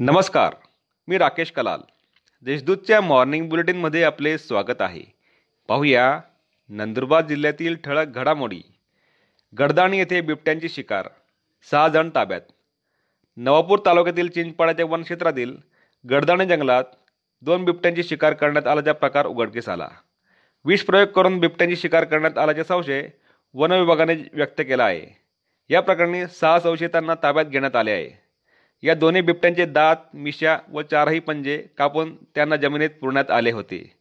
नमस्कार मी राकेश कलाल. देशदूतच्या मॉर्निंग बुलेटिनमध्ये आपले स्वागत आहे. पाहूया नंदुरबार जिल्ह्यातील ठळक घडामोडी. गडदाणी येथे बिबट्यांची शिकार सहा जण ताब्यात. नवापूर तालुक्यातील चिंचपाड्याच्या वनक्षेत्रातील गडदाणे जंगलात दोन बिबट्यांची शिकार करण्यात आल्याचा प्रकार उघडकीस आला. विष प्रयोग करून बिबट्यांची शिकार करण्यात आल्याचा संशय वन विभागाने व्यक्त केला आहे. या प्रकरणी सहा संशयितांना ताब्यात घेण्यात आले आहे. या दोन्ही बिबट्यांचे दात मिशा व चारही पंजे कापून त्यांना जमिनीत पुरण्यात आले होते.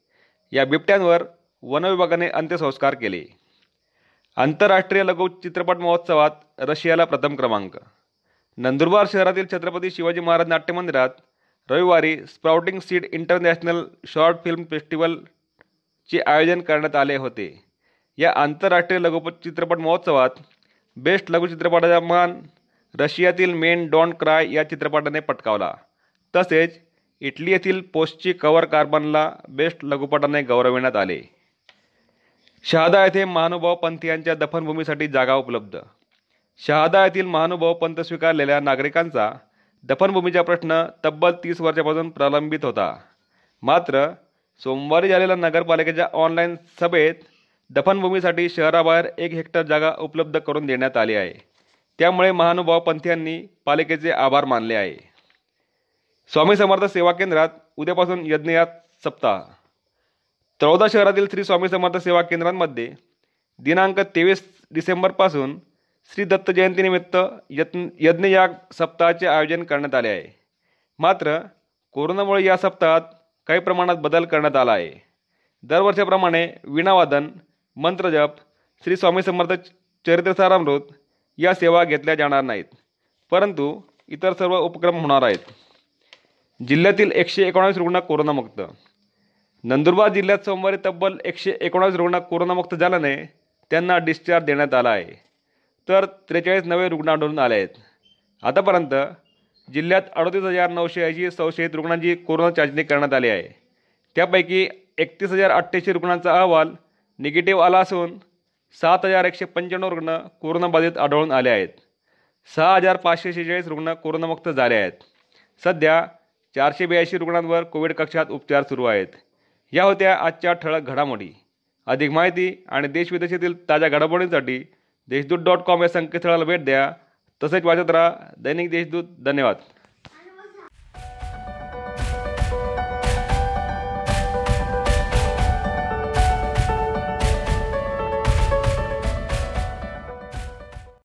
या बिबट्यांवर वनविभागाने अंत्यसंस्कार केले. आंतरराष्ट्रीय लघु चित्रपट महोत्सवात रशियाला प्रथम क्रमांक. नंदुरबार शहरातील छत्रपती शिवाजी महाराज नाट्य मंदिरात रविवारी sprouting seed international short film फेस्टिवलचे आयोजन करण्यात आले होते. या आंतरराष्ट्रीय लघु चित्रपट महोत्सवात बेस्ट लघुचित्रपटाचा मान रशियातील मेन डॉन क्राय या चित्रपटाने पटकावला. तसेच इटली येथील पोस्टची कवर कार्बनला बेस्ट लघुपटाने गौरविण्यात आले. शहादा येथे महानुभाव पंथीयांच्या दफनभूमीसाठी जागा उपलब्ध. शहादा येथील महानुभाव पंथ स्वीकारलेल्या नागरिकांचा दफनभूमीचा प्रश्न तब्बल तीस वर्षापासून प्रलंबित होता. मात्र सोमवारी झालेल्या नगरपालिकेच्या ऑनलाईन सभेत दफनभूमीसाठी शहराबाहेर एक हेक्टर जागा उपलब्ध करून देण्यात आली आहे. त्यामुळे महानुभाव पंथीयांनी पालिकेचे आभार मानले आहे. स्वामी समर्थ सेवा केंद्रात उद्यापासून यज्ञयात सप्ताह. चौदा शहरातील श्री स्वामी समर्थ सेवा केंद्रांमध्ये दिनांक तेवीस डिसेंबरपासून श्री दत्त जयंतीनिमित्त यज्ञ यज्ञयाग सप्ताहाचे आयोजन करण्यात आले आहे. मात्र कोरोनामुळे या सप्ताहात काही प्रमाणात बदल करण्यात आला आहे. दरवर्षाप्रमाणे विणावादन मंत्रजप श्री स्वामी समर्थ चरित्रसारामृत या सेवा घेतल्या जाणार नाहीत. परंतु इतर सर्व उपक्रम होणार आहेत. जिल्ह्यातील एकशे एकोणावीस रुग्ण कोरोनामुक्त. नंदुरबार जिल्ह्यात सोमवारी तब्बल एकशे एकोणावीस रुग्ण कोरोनामुक्त झाल्याने त्यांना डिस्चार्ज देण्यात आला आहे. तर त्रेचाळीस नवे रुग्ण आढळून आले आहेत. आतापर्यंत जिल्ह्यात अडतीस हजार नऊशे ऐंशी संशयित रुग्णांची कोरोना चाचणी करण्यात आली आहे. त्यापैकी एकतीस हजार अठ्ठ्याऐंशी रुग्णांचा अहवाल निगेटिव्ह आला असून सात हजार एकशे पंच्याण्णव रुग्ण कोरोनाबाधित आढळून आले आहेत. सहा हजार पाचशे शेहेचाळीस रुग्ण कोरोनामुक्त झाले आहेत. सध्या चारशे ब्याऐंशी रुग्णांवर कोविड कक्षात उपचार सुरू आहेत. या होत्या आजच्या ठळक घडामोडी. अधिक माहिती आणि देशविदेशातील ताज्या घडामोडींसाठी देशदूत डॉट कॉम या संकेतस्थळाला भेट द्या. तसेच वाचत राहा दैनिक देशदूत. धन्यवाद.